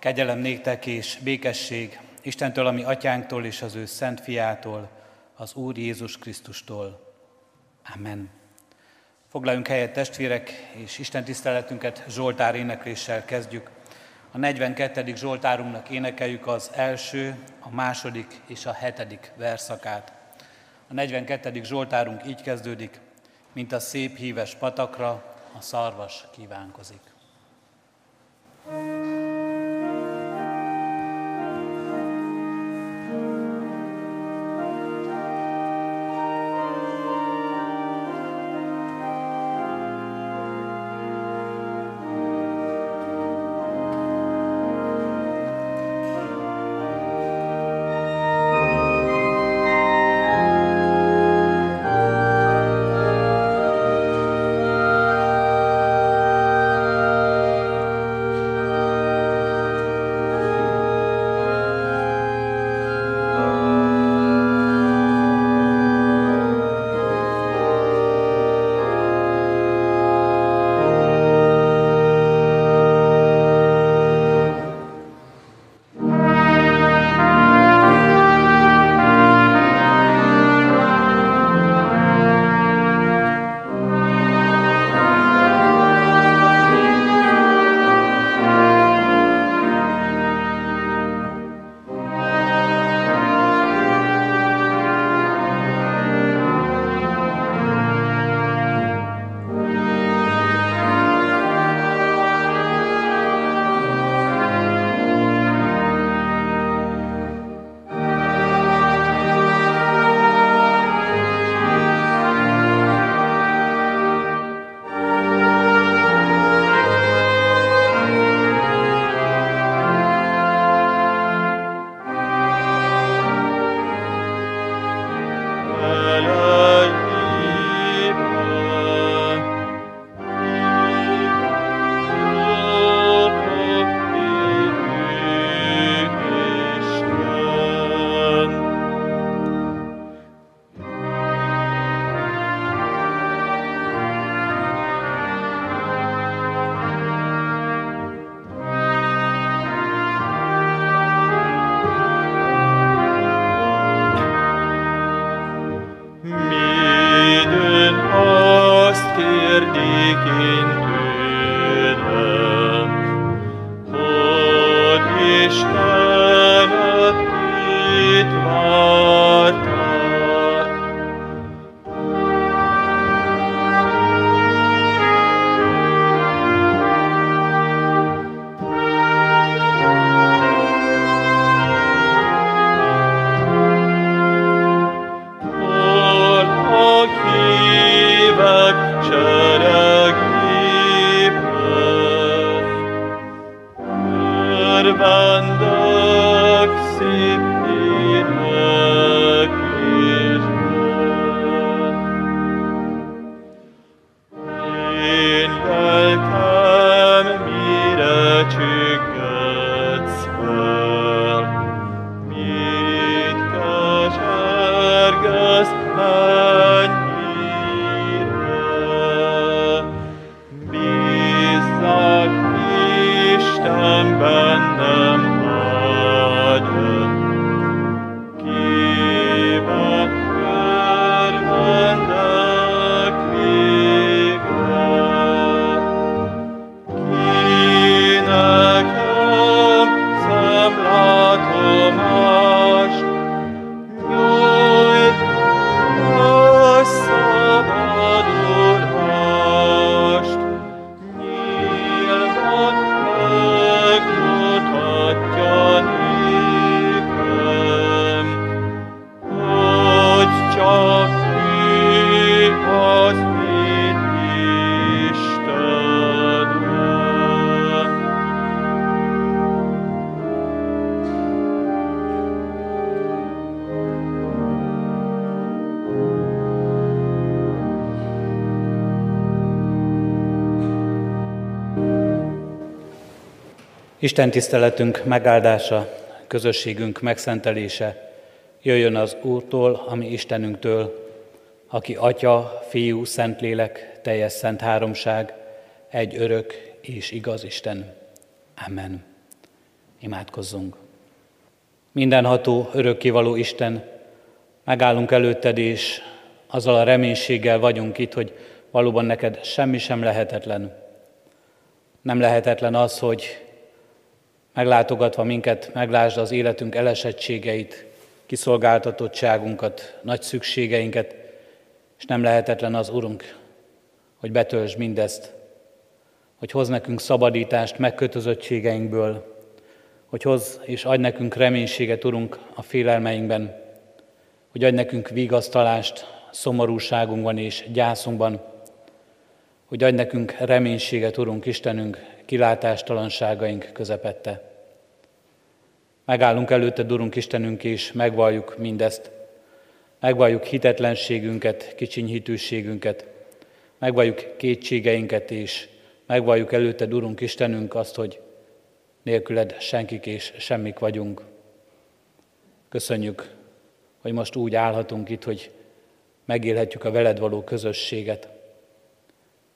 Kegyelem néktek és békesség Istentől, ami atyánktól és az ő szent fiától, az Úr Jézus Krisztustól. Amen. Foglaljunk helyet testvérek, és Isten tiszteletünket Zsoltár énekléssel kezdjük. A 42. Zsoltárunknak énekeljük az első, a második és a hetedik verszakát. A 42. Zsoltárunk így kezdődik, mint a szép híves patakra a szarvas kívánkozik. thank you Isten tiszteletünk megáldása, közösségünk megszentelése jöjjön az Úrtól, ami Istenünktől, aki Atya, Fiú, Szentlélek, teljes szent háromság, egy örök és igaz Isten. Amen. Imádkozzunk. Mindenható, örökkivaló Isten, megállunk előtted, és azzal a reménységgel vagyunk itt, hogy valóban neked semmi sem lehetetlen. Nem lehetetlen az, hogy meglátogatva minket, meglásd az életünk elesettségeit, kiszolgáltatottságunkat, nagy szükségeinket, és nem lehetetlen az, Urunk, hogy betöltsd mindezt, hogy hoz nekünk szabadítást megkötözöttségeinkből, hogy hoz és adj nekünk reménységet, Urunk, a félelmeinkben, hogy adj nekünk vigasztalást szomorúságunkban és gyászunkban, hogy adj nekünk reménységet, Urunk Istenünk, kilátástalanságaink közepette. Megállunk előtte, Urunk Istenünk, és megvalljuk mindezt. Megvalljuk hitetlenségünket, kicsinyhitűségünket, megvalljuk kétségeinket, és megvalljuk előtte, Urunk Istenünk, azt, hogy nélküled senkik és semmik vagyunk. Köszönjük, hogy most úgy állhatunk itt, hogy megélhetjük a veled való közösséget,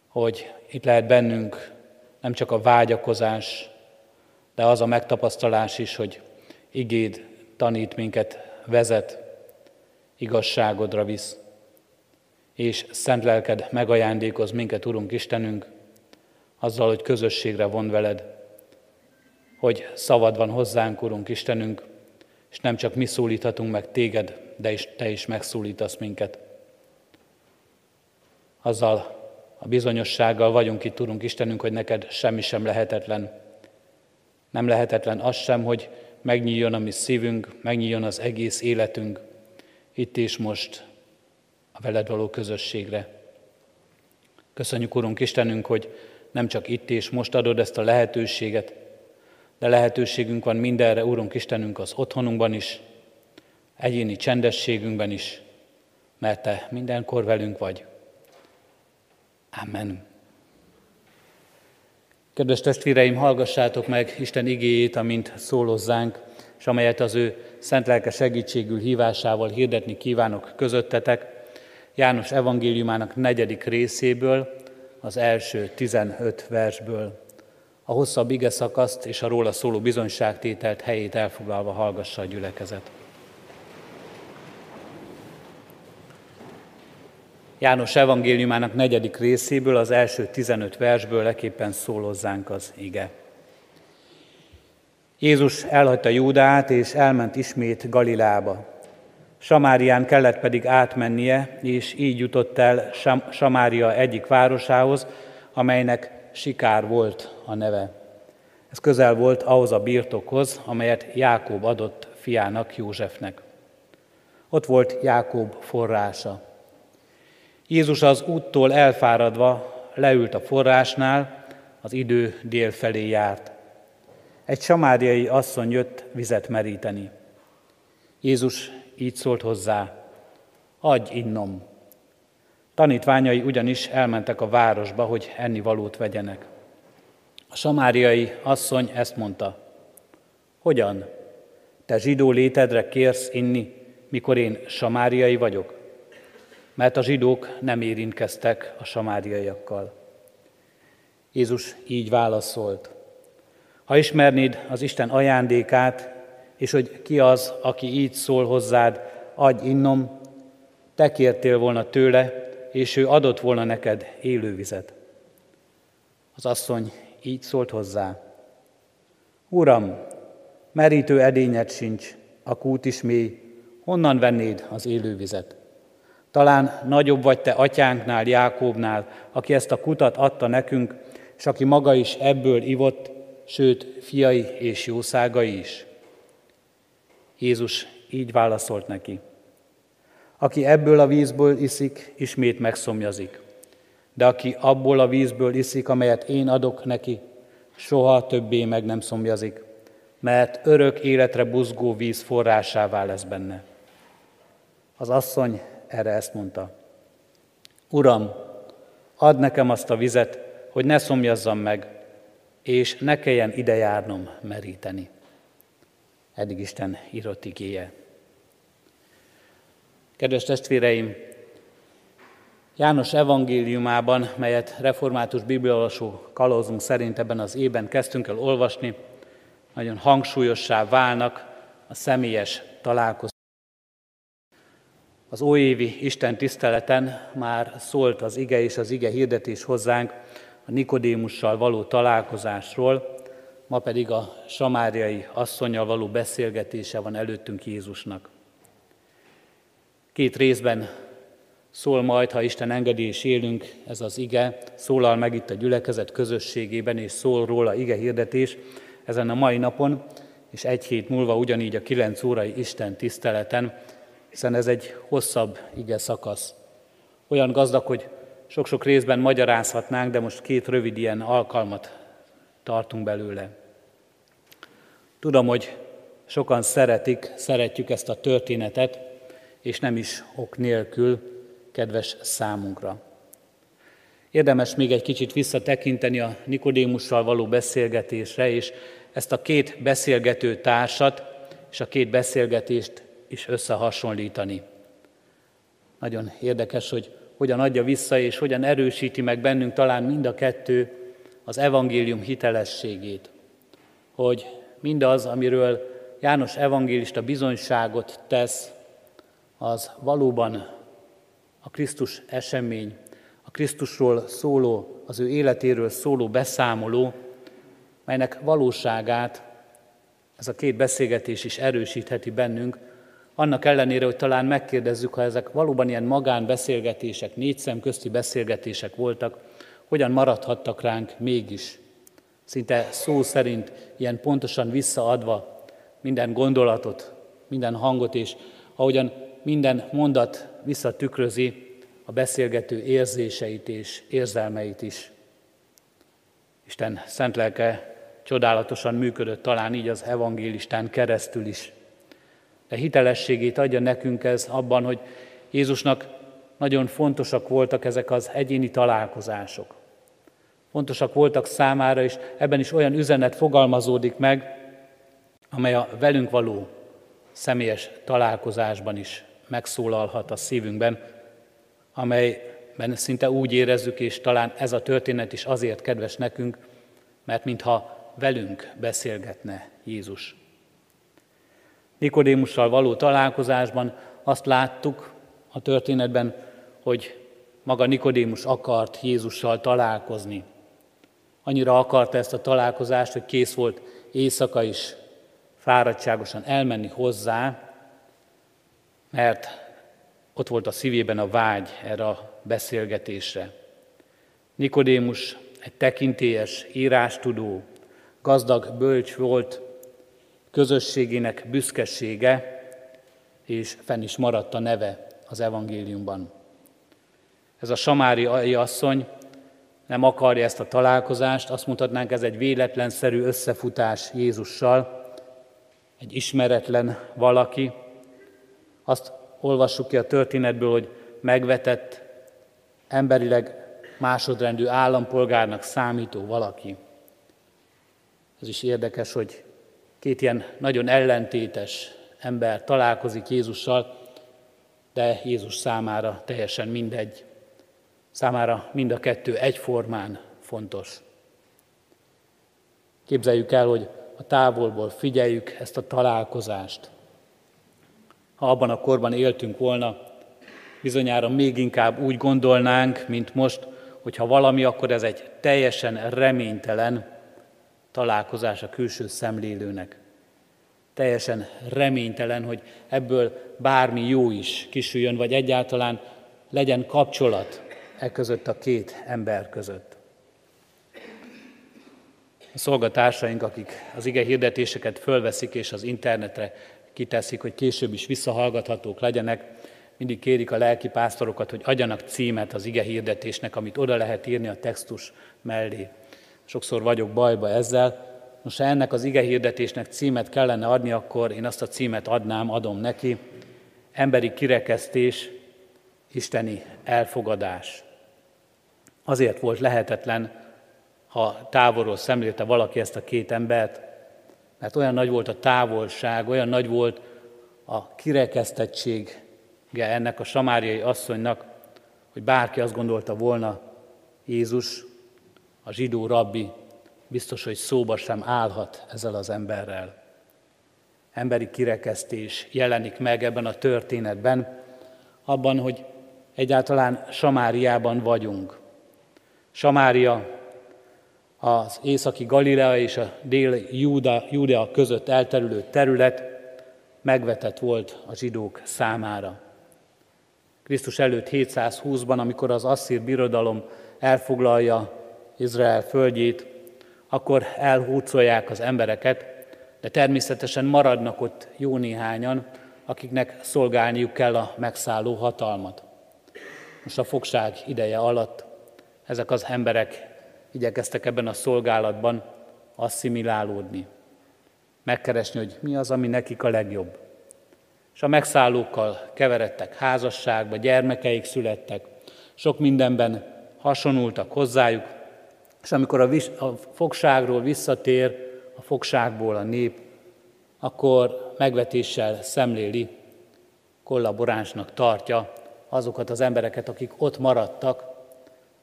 hogy itt lehet bennünk nem csak a vágyakozás, de az a megtapasztalás is, hogy igéd tanít minket, vezet, igazságodra visz, és szent lelked megajándékoz minket, Urunk Istenünk, azzal, hogy közösségre von veled, hogy szavad van hozzánk, Urunk Istenünk, és nem csak mi szólíthatunk meg téged, de is te is megszólítasz minket. Azzal a bizonyossággal vagyunk itt, Urunk Istenünk, hogy neked semmi sem lehetetlen. Nem lehetetlen az sem, hogy megnyíljon a mi szívünk, megnyíljon az egész életünk, itt és most a veled való közösségre. Köszönjük, Urunk Istenünk, hogy nem csak itt és most adod ezt a lehetőséget, de lehetőségünk van mindenre, Úrunk Istenünk, az otthonunkban is, egyéni csendességünkben is, mert Te mindenkor velünk vagy. Amen. Kedves testvéreim, hallgassátok meg Isten igéjét, amint szólozzánk, és amelyet az ő szent lelke segítségül hívásával hirdetni kívánok közöttetek, János evangéliumának negyedik részéből, az első 15 versből a hosszabb ige szakaszt és a róla szóló bizonyságtételt helyét elfoglalva hallgassa a gyülekezet. János evangéliumának negyedik részéből, az első 15 versből leképpen szólozzánk az ige. Jézus elhagyta Júdát, és elment ismét Galilába. Samárián kellett pedig átmennie, és így jutott el Samária egyik városához, amelynek Sikár volt a neve. Ez közel volt ahhoz a birtokhoz, amelyet Jákob adott fiának Józsefnek. Ott volt Jákob forrása. Jézus az úttól elfáradva leült a forrásnál, az idő dél felé járt. Egy samáriai asszony jött vizet meríteni. Jézus így szólt hozzá, adj innom. Tanítványai ugyanis elmentek a városba, hogy enni valót vegyenek. A samáriai asszony ezt mondta, hogyan? Te zsidó létedre kérsz inni, mikor én samáriai vagyok? Mert a zsidók nem érintkeztek a samáriaiakkal. Jézus így válaszolt. Ha ismernéd az Isten ajándékát, és hogy ki az, aki így szól hozzád, adj innom, te kértél volna tőle, és ő adott volna neked élővizet. Az asszony így szólt hozzá. Uram, merítő edényed sincs, a kút is mély, honnan vennéd az élővizet? Talán nagyobb vagy te atyánknál, Jákóbnál, aki ezt a kutat adta nekünk, és aki maga is ebből ivott, sőt, fiai és jószágai is. Jézus így válaszolt neki. Aki ebből a vízből iszik, ismét megszomjazik. De aki abból a vízből iszik, amelyet én adok neki, soha többé meg nem szomjazik, mert örök életre buzgó víz forrásává lesz benne. Az asszony erre ezt mondta. Uram, add nekem azt a vizet, hogy ne szomjazzam meg, és ne kelljen ide járnom meríteni. Eddig Isten írott igéje. Kedves testvéreim, János evangéliumában, melyet református bibliaolvasó kalózunk szerint ebben az évben kezdtünk el olvasni, nagyon hangsúlyossá válnak a személyes találkozások. Az óévi Isten tiszteleten már szólt az ige és az ige hirdetés hozzánk a Nikodémussal való találkozásról, ma pedig a samáriai asszonyjal való beszélgetése van előttünk Jézusnak. Két részben szól majd, ha Isten engedi és élünk, ez az ige, szólal meg itt a gyülekezet közösségében, és szól róla ige hirdetés ezen a mai napon, és egy hét múlva ugyanígy a kilenc órai Isten tiszteleten, hiszen ez egy hosszabb ige szakasz. Olyan gazdag, hogy sok-sok részben magyarázhatnánk, de most két rövid ilyen alkalmat tartunk belőle. Tudom, hogy sokan szeretik, szeretjük ezt a történetet, és nem is ok nélkül kedves számunkra. Érdemes még egy kicsit visszatekinteni a Nikodémussal való beszélgetésre, és ezt a két beszélgető társat és a két beszélgetést is összehasonlítani. Nagyon érdekes, hogy hogyan adja vissza és hogyan erősíti meg bennünk talán mind a kettő az evangélium hitelességét. Hogy mindaz, amiről János evangélista bizonyságot tesz, az valóban a Krisztus esemény, a Krisztusról szóló, az ő életéről szóló beszámoló, melynek valóságát ez a két beszélgetés is erősítheti bennünk, annak ellenére, hogy talán megkérdezzük, ha ezek valóban ilyen magánbeszélgetések, négy szem közti beszélgetések voltak, hogyan maradhattak ránk mégis, szinte szó szerint ilyen pontosan visszaadva minden gondolatot, minden hangot, és ahogyan minden mondat visszatükrözi a beszélgető érzéseit és érzelmeit is. Isten szent lelke csodálatosan működött talán így az evangélistán keresztül is. De hitelességét adja nekünk ez abban, hogy Jézusnak nagyon fontosak voltak ezek az egyéni találkozások. Fontosak voltak számára, és ebben is olyan üzenet fogalmazódik meg, amely a velünk való személyes találkozásban is megszólalhat a szívünkben, amelyben szinte úgy érezzük, és talán ez a történet is azért kedves nekünk, mert mintha velünk beszélgetne Jézus. Nikodémussal való találkozásban azt láttuk a történetben, hogy maga Nikodémus akart Jézussal találkozni. Annyira akarta ezt a találkozást, hogy kész volt éjszaka is fáradtságosan elmenni hozzá, mert ott volt a szívében a vágy erre a beszélgetésre. Nikodémus egy tekintélyes, írástudó, gazdag bölcs volt, közösségének büszkesége, és fenn is maradt a neve az evangéliumban. Ez a samári asszony nem akarja ezt a találkozást, azt mutatnánk, ez egy véletlenszerű összefutás Jézussal, egy ismeretlen valaki. Azt olvassuk ki a történetből, hogy megvetett, emberileg másodrendű állampolgárnak számító valaki. Ez is érdekes, hogy két ilyen nagyon ellentétes ember találkozik Jézussal, de Jézus számára teljesen mindegy. Számára mind a kettő egyformán fontos. Képzeljük el, hogy a távolból figyeljük ezt a találkozást. Ha abban a korban éltünk volna, bizonyára még inkább úgy gondolnánk, mint most, hogy ha valami, akkor ez egy teljesen reménytelen találkozás a külső szemlélőnek. Teljesen reménytelen, hogy ebből bármi jó is kisüljön, vagy egyáltalán legyen kapcsolat e között a két ember között. A szolgatársaink, akik az ige hirdetéseket fölveszik és az internetre kiteszik, hogy később is visszahallgathatók legyenek, mindig kérik a lelki pásztorokat, hogy adjanak címet az ige hirdetésnek, amit oda lehet írni a textus mellé. Sokszor vagyok bajba ezzel. Most ha ennek az ige hirdetésnek címet kellene adni, akkor én azt a címet adnám, adom neki. Emberi kirekesztés, isteni elfogadás. Azért volt lehetetlen, ha távolról szemlélte valaki ezt a két embert, mert olyan nagy volt a távolság, olyan nagy volt a kirekesztettsége ennek a samáriai asszonynak, hogy bárki azt gondolta volna, Jézus, a zsidó rabbi biztos, hogy szóba sem állhat ezzel az emberrel. Emberi kirekesztés jelenik meg ebben a történetben, abban, hogy egyáltalán Samáriában vagyunk. Samária az északi Galilea és a déli Júda, Júdea között elterülő terület megvetett volt a zsidók számára. Krisztus előtt 720-ban, amikor az asszír birodalom elfoglalja Izrael földjét, akkor elhúcolják az embereket, de természetesen maradnak ott jó néhányan, akiknek szolgálniuk kell a megszálló hatalmat. Most a fogság ideje alatt ezek az emberek igyekeztek ebben a szolgálatban asszimilálódni, megkeresni, hogy mi az, ami nekik a legjobb. És a megszállókkal keveredtek házasságba, gyermekeik születtek, sok mindenben hasonultak hozzájuk, és amikor a, vis- a fogságról visszatér, a fogságból a nép, akkor megvetéssel szemléli, kollaboránsnak tartja azokat az embereket, akik ott maradtak,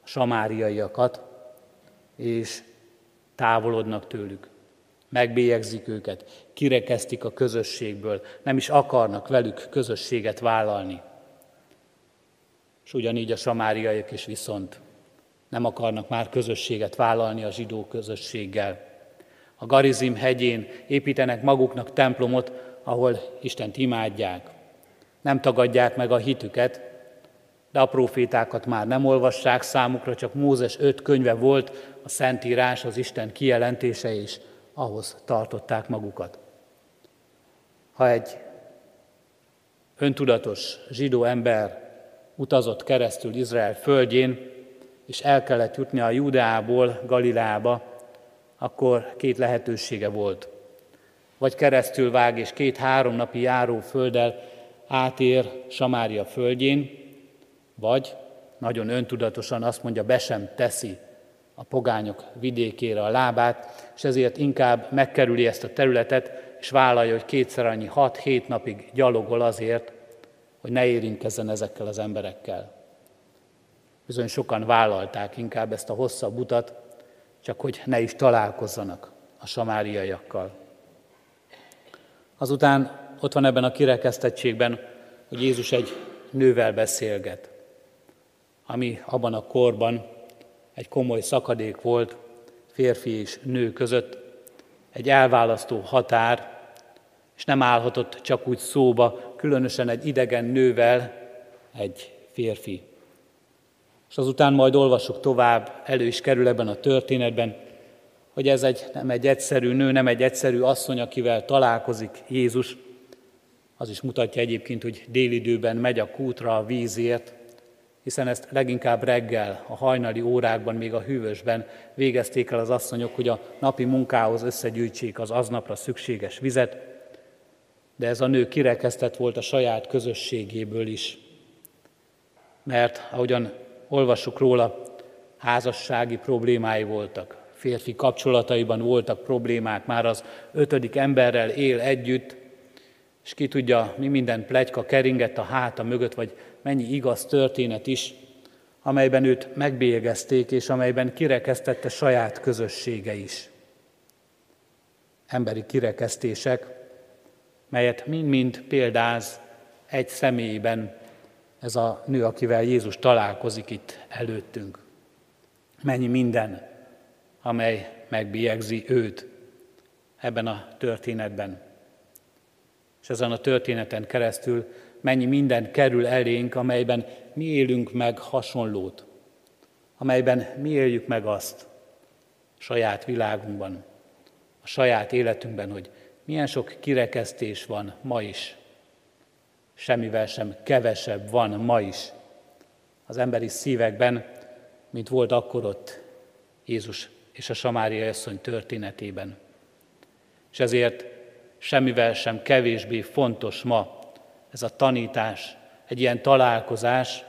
a samáriaiakat, és távolodnak tőlük. Megbélyegzik őket, kirekeztik a közösségből, nem is akarnak velük közösséget vállalni. És ugyanígy a samáriaiak is viszont nem akarnak már közösséget vállalni a zsidó közösséggel. A Garizim hegyén építenek maguknak templomot, ahol Istent imádják. Nem tagadják meg a hitüket, de a profétákat már nem olvassák számukra, csak Mózes öt könyve volt, a Szentírás, az Isten kijelentése, és ahhoz tartották magukat. Ha egy öntudatos zsidó ember utazott keresztül Izrael földjén, és el kellett jutni a Judeából Galileába, akkor két lehetősége volt. Vagy keresztül vág, és két-három napi járó földdel átér Samária földjén, vagy nagyon öntudatosan azt mondja, be sem teszi a pogányok vidékére a lábát, és ezért inkább megkerüli ezt a területet, és vállalja, hogy kétszer annyi, hat-hét napig gyalogol azért, hogy ne érintkezzen ezekkel az emberekkel. Bizony sokan vállalták inkább ezt a hosszabb utat, csak hogy ne is találkozzanak a samáriaiakkal. Azután ott van ebben a kirekesztettségben, hogy Jézus egy nővel beszélget, ami abban a korban egy komoly szakadék volt férfi és nő között, egy elválasztó határ, és nem állhatott csak úgy szóba, különösen egy idegen nővel egy férfi. És azután majd olvasok tovább, elő is kerül ebben a történetben, hogy ez egy, nem egy egyszerű nő, nem egy egyszerű asszony, akivel találkozik Jézus. Az is mutatja egyébként, hogy délidőben megy a kútra a vízért, hiszen ezt leginkább reggel, a hajnali órákban, még a hűvösben végezték el az asszonyok, hogy a napi munkához összegyűjtsék az aznapra szükséges vizet, de ez a nő kirekesztett volt a saját közösségéből is. Mert ahogyan olvassuk róla, házassági problémái voltak, férfi kapcsolataiban voltak problémák, már az ötödik emberrel él együtt, és ki tudja, mi minden plegyka keringett a háta mögött, vagy mennyi igaz történet is, amelyben őt megbélyegezték, és amelyben kirekesztette saját közössége is. Emberi kirekesztések, melyet mind-mind példáz egy személyben ez a nő, akivel Jézus találkozik itt előttünk. Mennyi minden, amely megbélyegzi őt ebben a történetben. És ezen a történeten keresztül mennyi minden kerül elénk, amelyben mi élünk meg hasonlót, amelyben mi éljük meg azt saját világunkban, a saját életünkben, hogy milyen sok kirekesztés van ma is, semmivel sem kevesebb van ma is az emberi szívekben, mint volt akkor ott Jézus és a Samária asszony történetében. És ezért semmivel sem kevésbé fontos ma ez a tanítás, egy ilyen találkozás,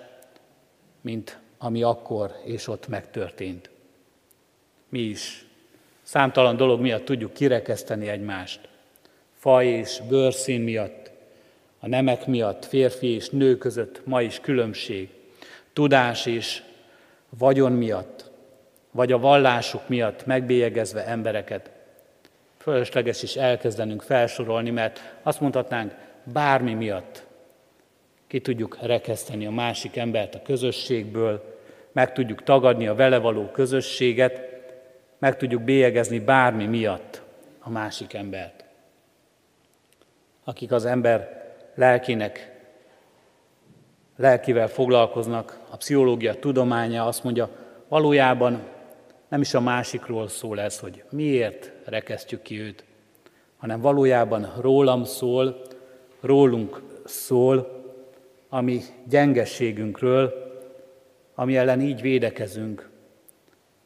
mint ami akkor és ott megtörtént. Mi is számtalan dolog miatt tudjuk kirekeszteni egymást. Faj és bőrszín miatt, a nemek miatt, férfi és nő között ma is különbség, tudás és vagyon miatt, vagy a vallásuk miatt megbélyegezve embereket. Fölösleges is elkezdenünk felsorolni, mert azt mondhatnánk, bármi miatt ki tudjuk rekeszteni a másik embert a közösségből, meg tudjuk tagadni a vele való közösséget, meg tudjuk bélyegezni bármi miatt a másik embert. Akik az ember lelkének, lelkivel foglalkoznak, a pszichológia tudománya azt mondja, valójában nem is a másikról szól ez, hogy miért rekesztjük ki őt, hanem valójában rólam szól, rólunk szól, ami gyengességünkről, ami ellen így védekezünk.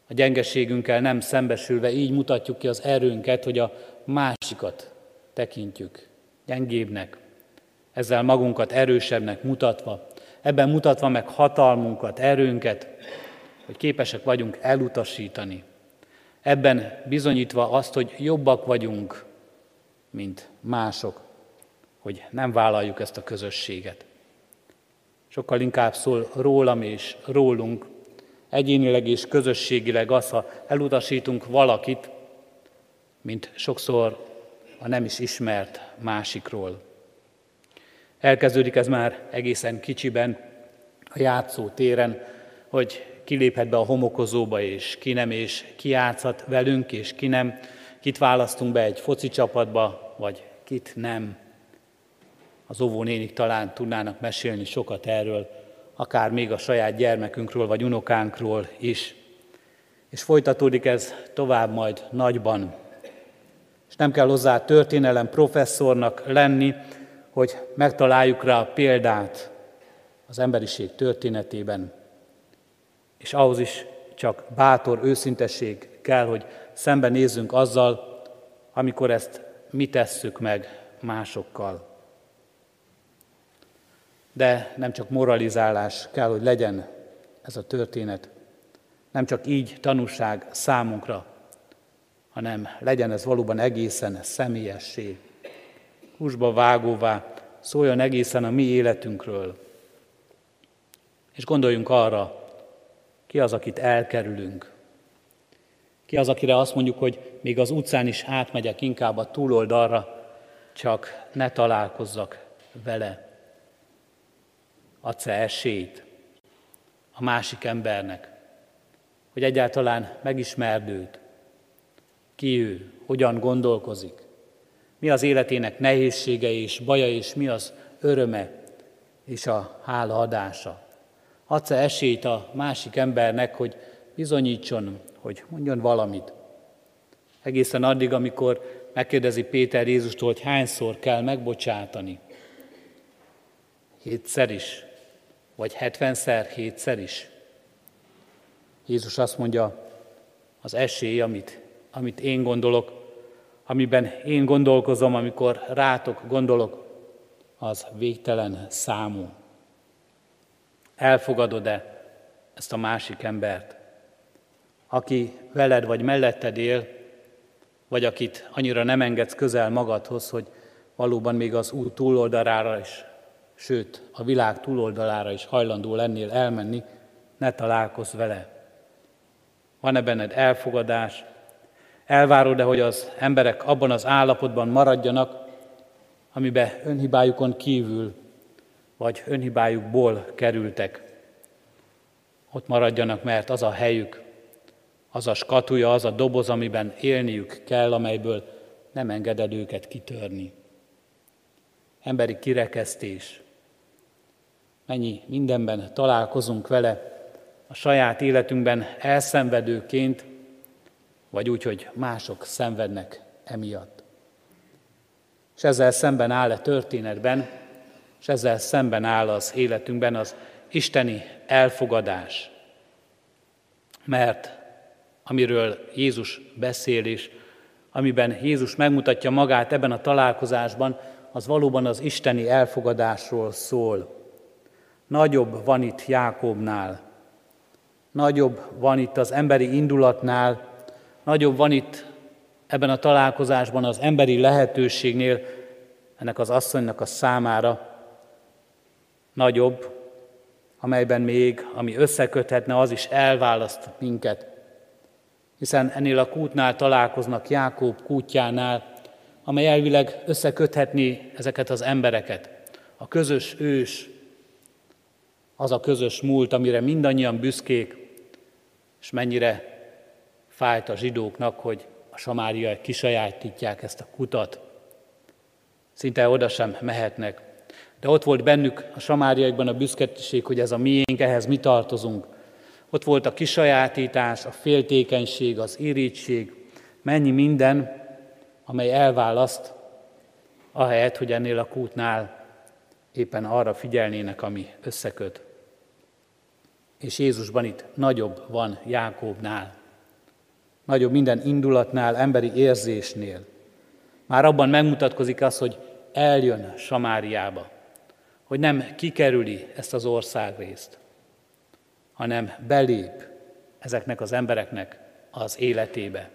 A gyengességünkkel nem szembesülve így mutatjuk ki az erőnket, hogy a másikat tekintjük gyengébbnek, ezzel magunkat erősebbnek mutatva, ebben mutatva meg hatalmunkat, erőnket, hogy képesek vagyunk elutasítani. Ebben bizonyítva azt, hogy jobbak vagyunk, mint mások, hogy nem vállaljuk ezt a közösséget. Sokkal inkább szól rólam és rólunk, egyénileg és közösségileg az, ha elutasítunk valakit, mint sokszor a nem is ismert másikról. Elkezdődik ez már egészen kicsiben, a játszó téren, hogy kiléphet be a homokozóba, és ki nem, és ki játszhat velünk, és ki nem, kit választunk be egy foci csapatba, vagy kit nem. Az óvónénik talán tudnának mesélni sokat erről, akár még a saját gyermekünkről vagy unokánkról is. És folytatódik ez tovább majd nagyban. És nem kell hozzá történelem professzornak lenni, hogy megtaláljuk rá a példát az emberiség történetében. És ahhoz is csak bátor őszintesség kell, hogy szembenézzünk azzal, amikor ezt mi tesszük meg másokkal de nem csak moralizálás kell, hogy legyen ez a történet. Nem csak így tanúság számunkra, hanem legyen ez valóban egészen személyessé, húsba vágóvá, szóljon egészen a mi életünkről. És gondoljunk arra, ki az, akit elkerülünk. Ki az, akire azt mondjuk, hogy még az utcán is átmegyek inkább a túloldalra, csak ne találkozzak vele adsz-e esélyt a másik embernek, hogy egyáltalán megismerd őt, ki ő, hogyan gondolkozik, mi az életének nehézsége és baja, és mi az öröme és a hálaadása. Adsz-e esélyt a másik embernek, hogy bizonyítson, hogy mondjon valamit. Egészen addig, amikor megkérdezi Péter Jézustól, hogy hányszor kell megbocsátani. Hétszer is, vagy hetvenszer, hétszer is. Jézus azt mondja, az esély, amit, amit én gondolok, amiben én gondolkozom, amikor rátok gondolok, az végtelen számú. Elfogadod-e ezt a másik embert, aki veled vagy melletted él, vagy akit annyira nem engedsz közel magadhoz, hogy valóban még az út túloldalára is sőt, a világ túloldalára is hajlandó lennél elmenni, ne találkozz vele. Van-e benned elfogadás? Elvárod-e, hogy az emberek abban az állapotban maradjanak, amiben önhibájukon kívül, vagy önhibájukból kerültek? Ott maradjanak, mert az a helyük, az a skatuja, az a doboz, amiben élniük kell, amelyből nem engeded őket kitörni. Emberi kirekesztés, mennyi mindenben találkozunk vele a saját életünkben elszenvedőként, vagy úgy, hogy mások szenvednek emiatt. És ezzel szemben áll a történetben, és ezzel szemben áll az életünkben az isteni elfogadás. Mert amiről Jézus beszél, és amiben Jézus megmutatja magát ebben a találkozásban, az valóban az isteni elfogadásról szól. Nagyobb van itt Jákobnál, nagyobb van itt az emberi indulatnál, nagyobb van itt ebben a találkozásban az emberi lehetőségnél ennek az asszonynak a számára, nagyobb, amelyben még, ami összeköthetne, az is elválaszt minket. Hiszen ennél a kútnál találkoznak Jákob kútjánál, amely elvileg összeköthetni ezeket az embereket. A közös ős, az a közös múlt, amire mindannyian büszkék, és mennyire fájt a zsidóknak, hogy a samáriai kisajátítják ezt a kutat. Szinte oda sem mehetnek. De ott volt bennük a samáriaiakban a büszketiség, hogy ez a miénk, ehhez mi tartozunk. Ott volt a kisajátítás, a féltékenység, az irítség, mennyi minden, amely elválaszt, ahelyett, hogy ennél a kútnál éppen arra figyelnének, ami összeköt. És Jézusban itt nagyobb van Jákóbnál. Nagyobb minden indulatnál, emberi érzésnél. Már abban megmutatkozik az, hogy eljön Samáriába, hogy nem kikerüli ezt az országrészt, hanem belép ezeknek az embereknek az életébe.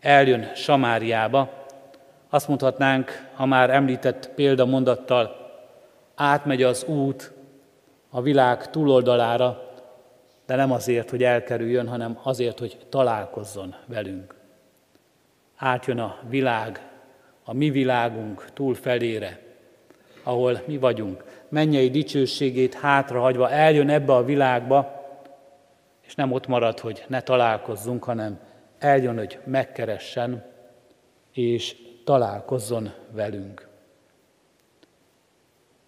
Eljön Samáriába, azt mondhatnánk, a már említett példamondattal, átmegy az út a világ túloldalára, de nem azért, hogy elkerüljön, hanem azért, hogy találkozzon velünk. Átjön a világ, a mi világunk túl felére, ahol mi vagyunk. Mennyei dicsőségét hátrahagyva eljön ebbe a világba, és nem ott marad, hogy ne találkozzunk, hanem eljön, hogy megkeressen, és találkozzon velünk.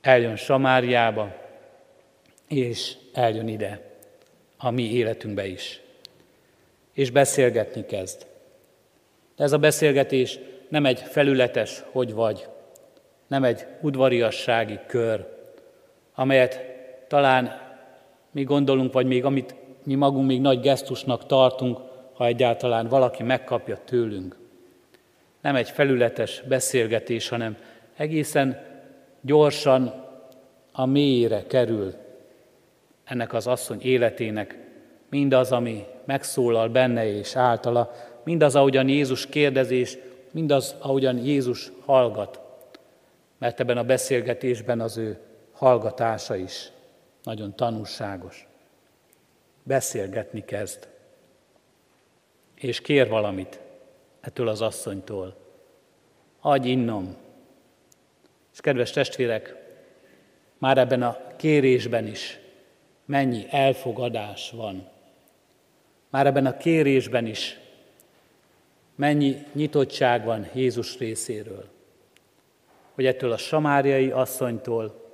Eljön Samáriába, és eljön ide a mi életünkbe is. És beszélgetni kezd. De ez a beszélgetés nem egy felületes hogy vagy, nem egy udvariassági kör, amelyet talán mi gondolunk, vagy még amit mi magunk még nagy gesztusnak tartunk, ha egyáltalán valaki megkapja tőlünk. Nem egy felületes beszélgetés, hanem egészen gyorsan a mélyére kerül ennek az asszony életének mindaz, ami megszólal benne és általa, mindaz, ahogyan Jézus kérdezés, mindaz, ahogyan Jézus hallgat. Mert ebben a beszélgetésben az ő hallgatása is nagyon tanulságos. Beszélgetni kezd, és kér valamit ettől az asszonytól. Adj innom. És kedves testvérek, már ebben a kérésben is mennyi elfogadás van. Már ebben a kérésben is mennyi nyitottság van Jézus részéről. Hogy ettől a samáriai asszonytól,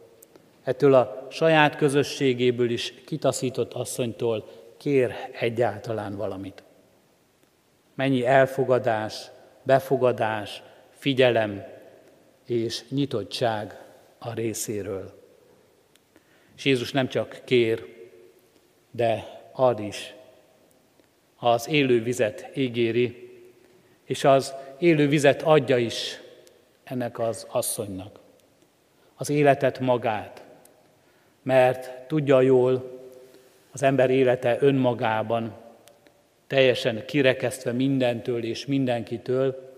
ettől a saját közösségéből is kitaszított asszonytól kér egyáltalán valamit. Mennyi elfogadás, befogadás, figyelem és nyitottság a részéről. És Jézus nem csak kér, de ad is. Az élő vizet ígéri, és az élő vizet adja is ennek az asszonynak. Az életet magát, mert tudja jól, az ember élete önmagában, teljesen kirekesztve mindentől és mindenkitől,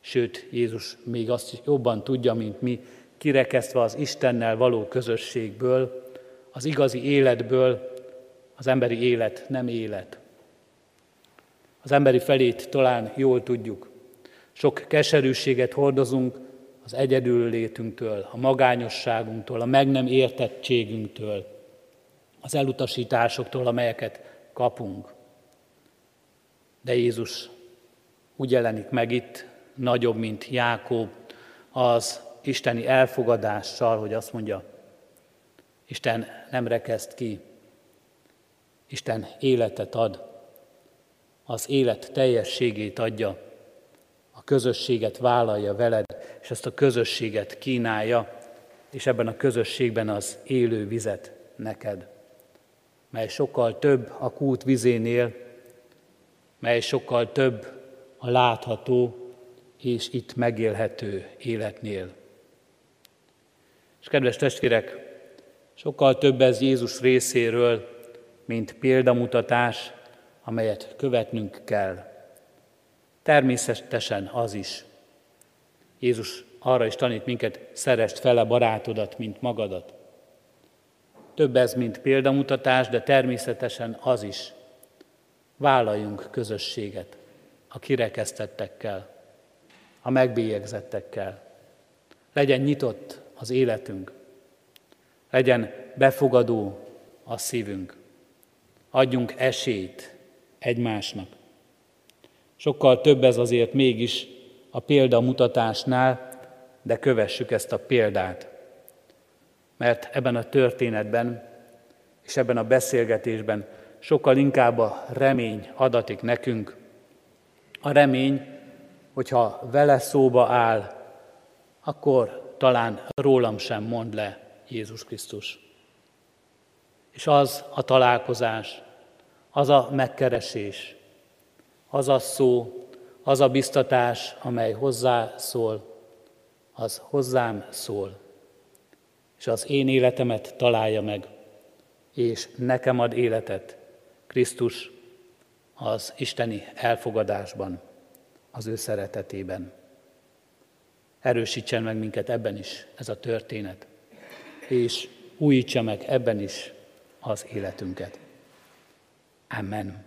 sőt, Jézus még azt jobban tudja, mint mi, kirekesztve az Istennel való közösségből, az igazi életből, az emberi élet nem élet. Az emberi felét talán jól tudjuk. Sok keserűséget hordozunk az egyedül létünktől, a magányosságunktól, a meg nem értettségünktől, az elutasításoktól, amelyeket kapunk. De Jézus úgy jelenik meg itt, nagyobb, mint Jákob, az isteni elfogadással, hogy azt mondja, Isten nem rekeszt ki, Isten életet ad, az élet teljességét adja, a közösséget vállalja veled, és ezt a közösséget kínálja, és ebben a közösségben az élő vizet neked, mely sokkal több a kút vizénél, mely sokkal több a látható és itt megélhető életnél. És kedves testvérek, sokkal több ez Jézus részéről, mint példamutatás, amelyet követnünk kell. Természetesen az is. Jézus arra is tanít minket, szerest fele barátodat, mint magadat. Több ez, mint példamutatás, de természetesen az is, vállaljunk közösséget a kirekesztettekkel, a megbélyegzettekkel. Legyen nyitott az életünk, legyen befogadó a szívünk. Adjunk esélyt egymásnak. Sokkal több ez azért mégis a példamutatásnál, de kövessük ezt a példát. Mert ebben a történetben és ebben a beszélgetésben sokkal inkább a remény adatik nekünk. A remény, hogyha vele szóba áll, akkor talán rólam sem mond le Jézus Krisztus. És az a találkozás, az a megkeresés, az a szó, az a biztatás, amely hozzá szól, az hozzám szól, és az én életemet találja meg, és nekem ad életet Krisztus az isteni elfogadásban, az ő szeretetében. Erősítsen meg minket ebben is ez a történet, és újítsa meg ebben is az életünket. Amen.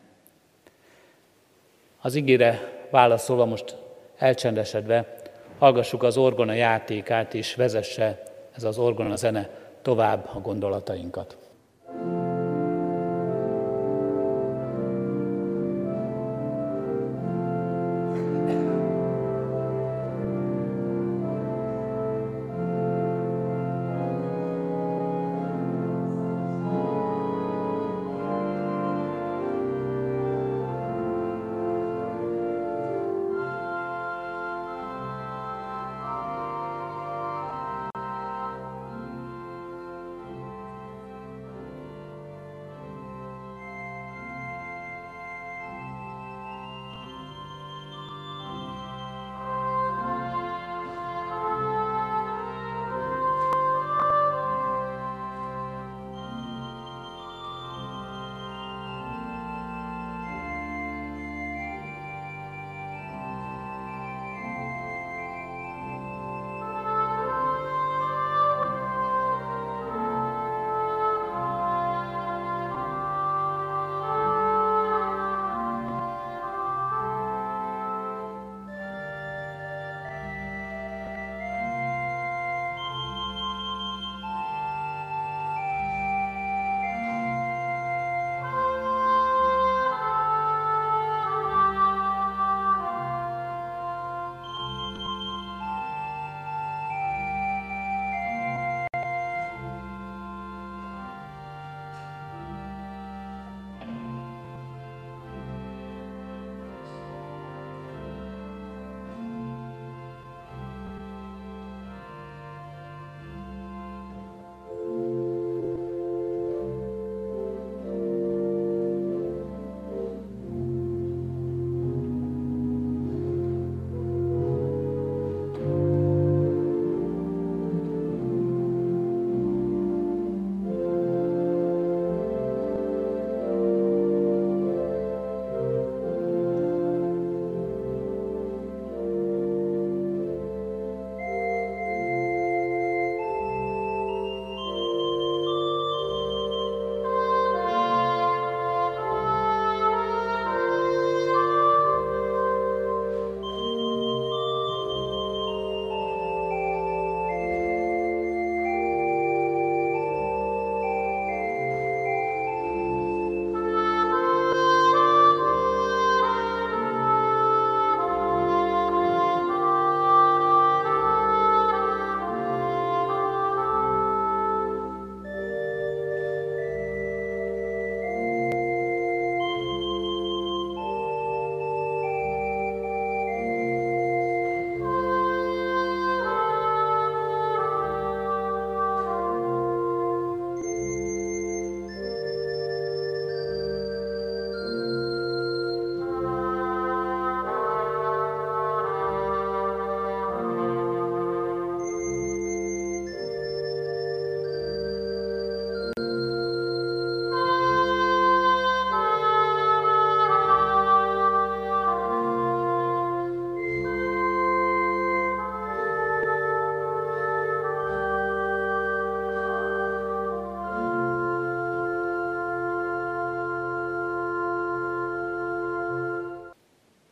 Az igére válaszolva most elcsendesedve, hallgassuk az orgona játékát, és vezesse ez az orgona zene tovább a gondolatainkat.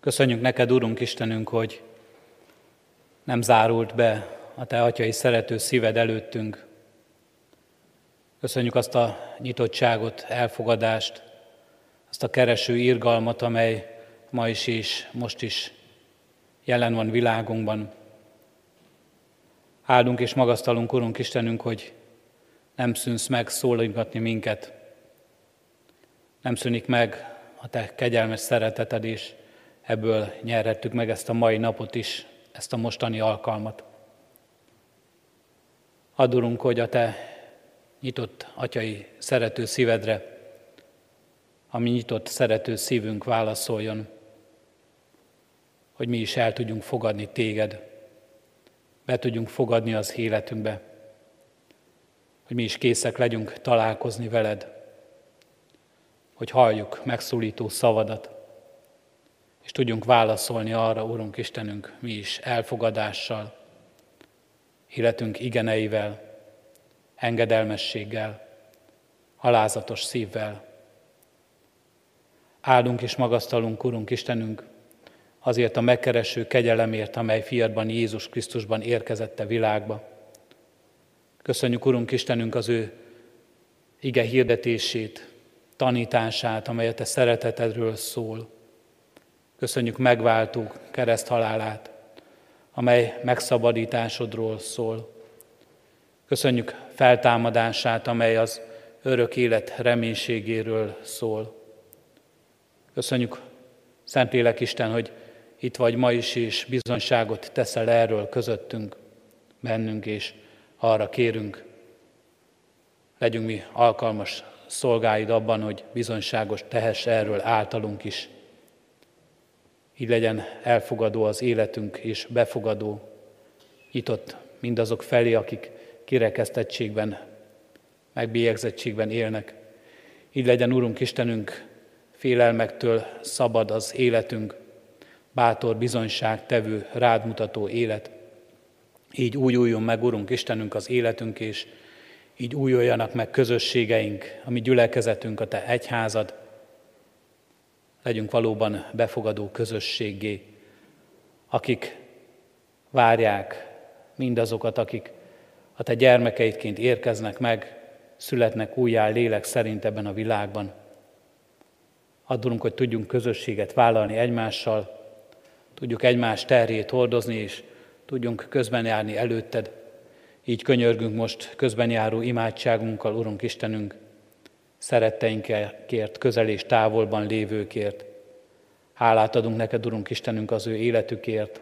Köszönjük neked, Urunk Istenünk, hogy nem zárult be a Te atyai szerető szíved előttünk. Köszönjük azt a nyitottságot, elfogadást, azt a kereső irgalmat, amely ma is és most is jelen van világunkban. Áldunk és magasztalunk, Urunk Istenünk, hogy nem szűnsz meg szólítgatni minket. Nem szűnik meg a Te kegyelmes szereteted, és ebből nyerhettük meg ezt a mai napot is, ezt a mostani alkalmat. Adulunk, hogy a Te nyitott atyai szerető szívedre, ami nyitott szerető szívünk válaszoljon, hogy mi is el tudjunk fogadni Téged, be tudjunk fogadni az életünkbe, hogy mi is készek legyünk találkozni veled, hogy halljuk megszólító szavadat, és tudjunk válaszolni arra, Urunk Istenünk, mi is elfogadással, életünk igeneivel, engedelmességgel, alázatos szívvel. Áldunk és magasztalunk, Urunk Istenünk, azért a megkereső kegyelemért, amely fiatban Jézus Krisztusban érkezett a világba. Köszönjük, Urunk Istenünk, az ő ige hirdetését, tanítását, amelyet a szeretetedről szól. Köszönjük megváltó kereszt halálát, amely megszabadításodról szól. Köszönjük feltámadását, amely az örök élet reménységéről szól. Köszönjük, Szentlélek Isten, hogy itt vagy ma is, és bizonyságot teszel erről közöttünk, bennünk, és arra kérünk, legyünk mi alkalmas szolgáid abban, hogy bizonyságos tehess erről általunk is. Így legyen elfogadó az életünk és befogadó, nyitott mindazok felé, akik kirekesztettségben, megbélyegzettségben élnek. Így legyen, Urunk Istenünk, félelmektől szabad az életünk, bátor bizonyság tevő, rád mutató élet. Így újuljon meg, Urunk Istenünk, az életünk, és így újuljanak meg közösségeink, a mi gyülekezetünk, a Te egyházad, legyünk valóban befogadó közösségé, akik várják mindazokat, akik a Te gyermekeidként érkeznek meg, születnek újjá lélek szerint ebben a világban. Adunk, hogy tudjunk közösséget vállalni egymással, tudjuk egymás terhét hordozni, és tudjunk közben járni előtted. Így könyörgünk most közben járó imádságunkkal, Urunk Istenünk, szeretteinkért, közel és távolban lévőkért. Hálát adunk neked, Urunk Istenünk, az ő életükért,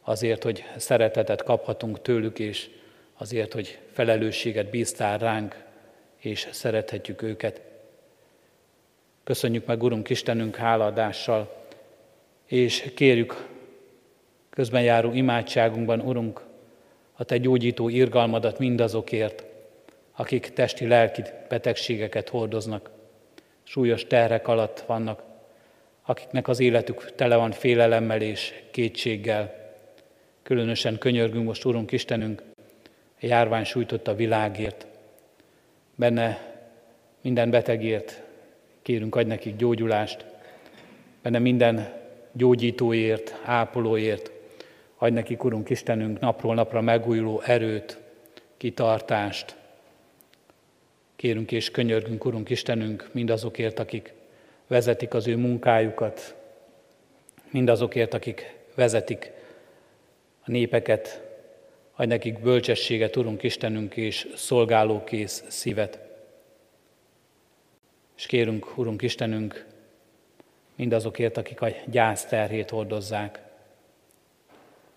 azért, hogy szeretetet kaphatunk tőlük, és azért, hogy felelősséget bíztál ránk, és szerethetjük őket. Köszönjük meg, Urunk Istenünk, hálaadással, és kérjük közben járó imádságunkban, Urunk, a Te gyógyító irgalmadat mindazokért, akik testi-lelki betegségeket hordoznak, súlyos terhek alatt vannak, akiknek az életük tele van félelemmel és kétséggel. Különösen könyörgünk most, Urunk Istenünk, a járvány sújtott a világért. Benne minden betegért kérünk, adj nekik gyógyulást. Benne minden gyógyítóért, ápolóért, adj nekik, Urunk Istenünk, napról napra megújuló erőt, kitartást, Kérünk és könyörgünk, Urunk Istenünk, mindazokért, akik vezetik az ő munkájukat, mindazokért, akik vezetik a népeket, adj nekik bölcsességet, Urunk Istenünk, és szolgálókész szívet. És kérünk, Urunk Istenünk, mindazokért, akik a gyász terhét hordozzák,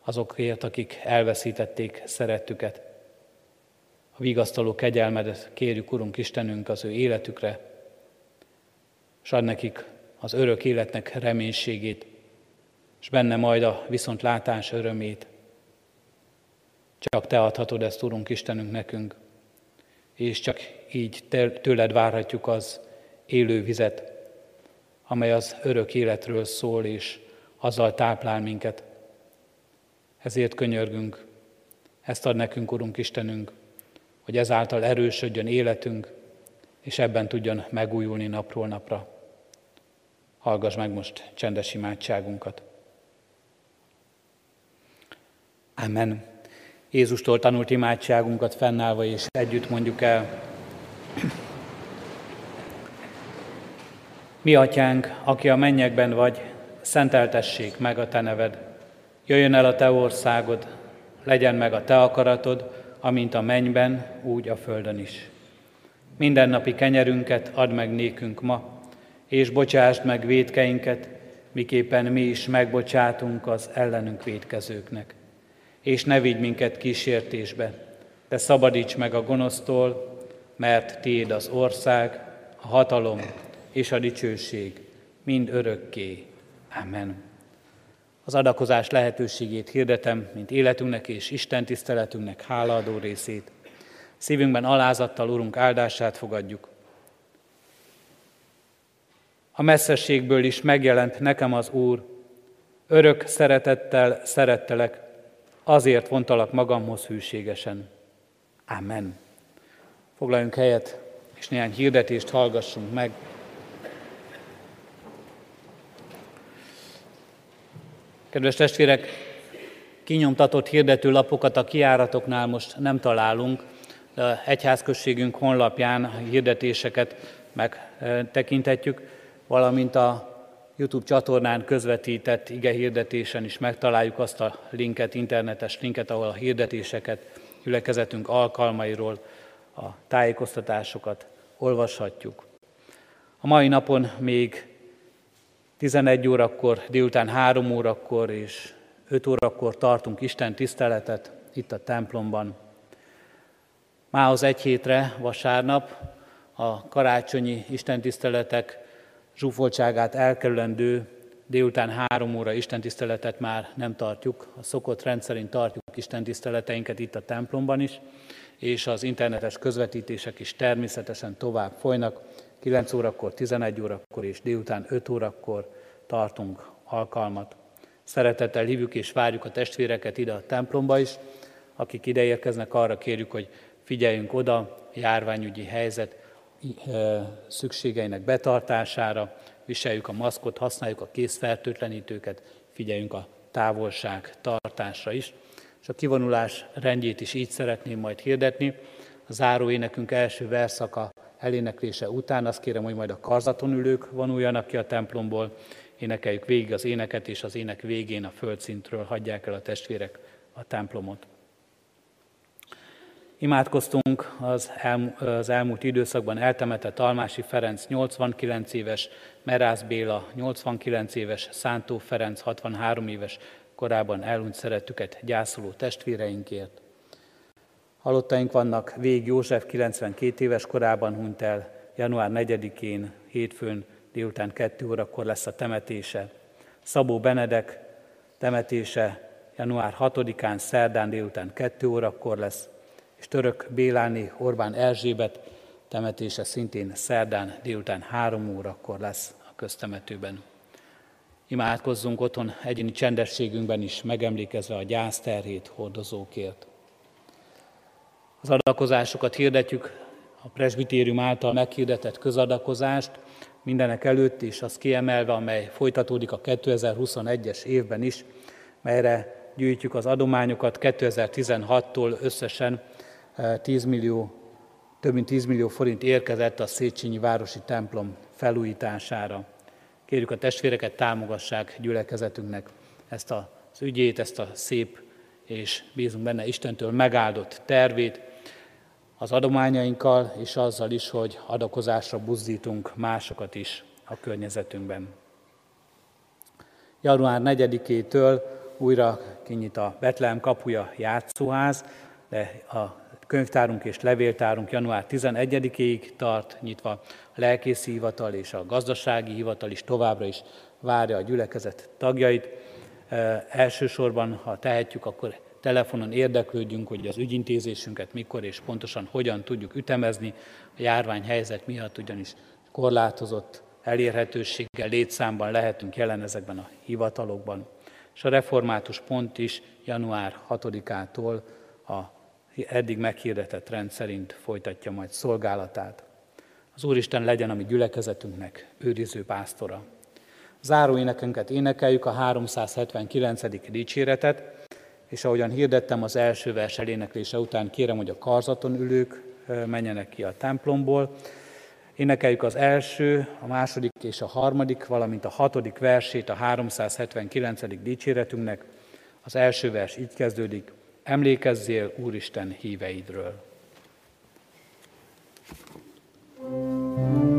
azokért, akik elveszítették szerettüket, a vigasztaló kegyelmedet kérjük, Urunk Istenünk, az ő életükre, és ad nekik az örök életnek reménységét, és benne majd a viszontlátás örömét. Csak Te adhatod ezt, Urunk Istenünk, nekünk, és csak így tőled várhatjuk az élő vizet, amely az örök életről szól, és azzal táplál minket. Ezért könyörgünk, ezt ad nekünk, Urunk Istenünk, hogy ezáltal erősödjön életünk, és ebben tudjon megújulni napról napra. Hallgass meg most csendes imádságunkat. Amen. Jézustól tanult imádságunkat fennállva és együtt mondjuk el. Mi atyánk, aki a mennyekben vagy, szenteltessék meg a te neved. Jöjjön el a te országod, legyen meg a te akaratod, amint a mennyben, úgy a földön is. Mindennapi kenyerünket add meg nékünk ma, és bocsásd meg védkeinket, miképpen mi is megbocsátunk az ellenünk védkezőknek. És ne vigy minket kísértésbe, de szabadíts meg a gonosztól, mert Tiéd az ország, a hatalom és a dicsőség mind örökké. Amen. Az adakozás lehetőségét hirdetem, mint életünknek és Isten tiszteletünknek hálaadó részét. Szívünkben alázattal Urunk áldását fogadjuk. A messzességből is megjelent nekem az Úr, örök szeretettel szerettelek, azért vontalak magamhoz hűségesen. Amen. Foglaljunk helyet, és néhány hirdetést hallgassunk meg. Kedves testvérek, kinyomtatott hirdető lapokat a kiáratoknál most nem találunk, de egyházközségünk honlapján a hirdetéseket megtekintetjük, valamint a YouTube csatornán közvetített ige hirdetésen is megtaláljuk azt a linket, internetes linket, ahol a hirdetéseket, gyülekezetünk alkalmairól, a tájékoztatásokat olvashatjuk. A mai napon még 11 órakor, délután 3 órakor és 5 órakor tartunk Isten tiszteletet itt a templomban. Mához egy hétre, vasárnap, a karácsonyi istentiszteletek zsúfoltságát elkerülendő délután három óra istentiszteletet már nem tartjuk. A szokott rendszerint tartjuk istentiszteleteinket itt a templomban is, és az internetes közvetítések is természetesen tovább folynak. 9 órakor, 11 órakor és délután 5 órakor tartunk alkalmat. Szeretettel hívjuk és várjuk a testvéreket ide a templomba is. Akik ide érkeznek, arra kérjük, hogy figyeljünk oda, járványügyi helyzet szükségeinek betartására, viseljük a maszkot, használjuk a készfertőtlenítőket, figyeljünk a távolság tartásra is. És a kivonulás rendjét is így szeretném majd hirdetni. A záró énekünk első verszaka eléneklése után azt kérem, hogy majd a karzaton ülők vonuljanak ki a templomból, énekeljük végig az éneket, és az ének végén a földszintről hagyják el a testvérek a templomot. Imádkoztunk az, elm, az elmúlt időszakban eltemetett Almási Ferenc 89 éves, Merász Béla 89 éves, Szántó Ferenc 63 éves, korábban elhunyt szerettüket gyászoló testvéreinkért. Halottaink vannak Vég József 92 éves korában hunyt el, január 4-én, hétfőn délután 2 órakor lesz a temetése. Szabó Benedek temetése január 6-án, szerdán délután 2 órakor lesz, és török Béláni Orbán Erzsébet temetése szintén szerdán délután 3 órakor lesz a köztemetőben. Imádkozzunk otthon egyéni csendességünkben is, megemlékezve a gyászterhét hordozókért. Az adakozásokat hirdetjük, a presbitérium által meghirdetett közadakozást, mindenek előtt is az kiemelve, amely folytatódik a 2021-es évben is, melyre gyűjtjük az adományokat 2016-tól összesen 10 eh, millió, több mint 10 millió forint érkezett a Széchenyi Városi templom felújítására. Kérjük a testvéreket, támogassák gyülekezetünknek ezt az ügyét, ezt a szép és bízunk benne Istentől megáldott tervét, az adományainkkal, és azzal is, hogy adakozásra buzdítunk másokat is a környezetünkben. Január 4-től újra kinyit a Betlehem kapuja játszóház, de a könyvtárunk és levéltárunk január 11-ig tart nyitva, a lelkészi hivatal és a gazdasági hivatal is továbbra is várja a gyülekezet tagjait. Elsősorban, ha tehetjük, akkor telefonon érdeklődjünk, hogy az ügyintézésünket mikor és pontosan hogyan tudjuk ütemezni. A járványhelyzet miatt ugyanis korlátozott elérhetőséggel, létszámban lehetünk jelen ezekben a hivatalokban. És a református pont is január 6-ától a eddig meghirdetett rend szerint folytatja majd szolgálatát. Az Úristen legyen a mi gyülekezetünknek őriző pásztora. Záró énekünket énekeljük a 379. dicséretet, és ahogyan hirdettem az első vers eléneklése után, kérem, hogy a karzaton ülők menjenek ki a templomból. Énekeljük az első, a második és a harmadik, valamint a hatodik versét a 379. dicséretünknek. Az első vers így kezdődik, emlékezzél Úristen híveidről. thank you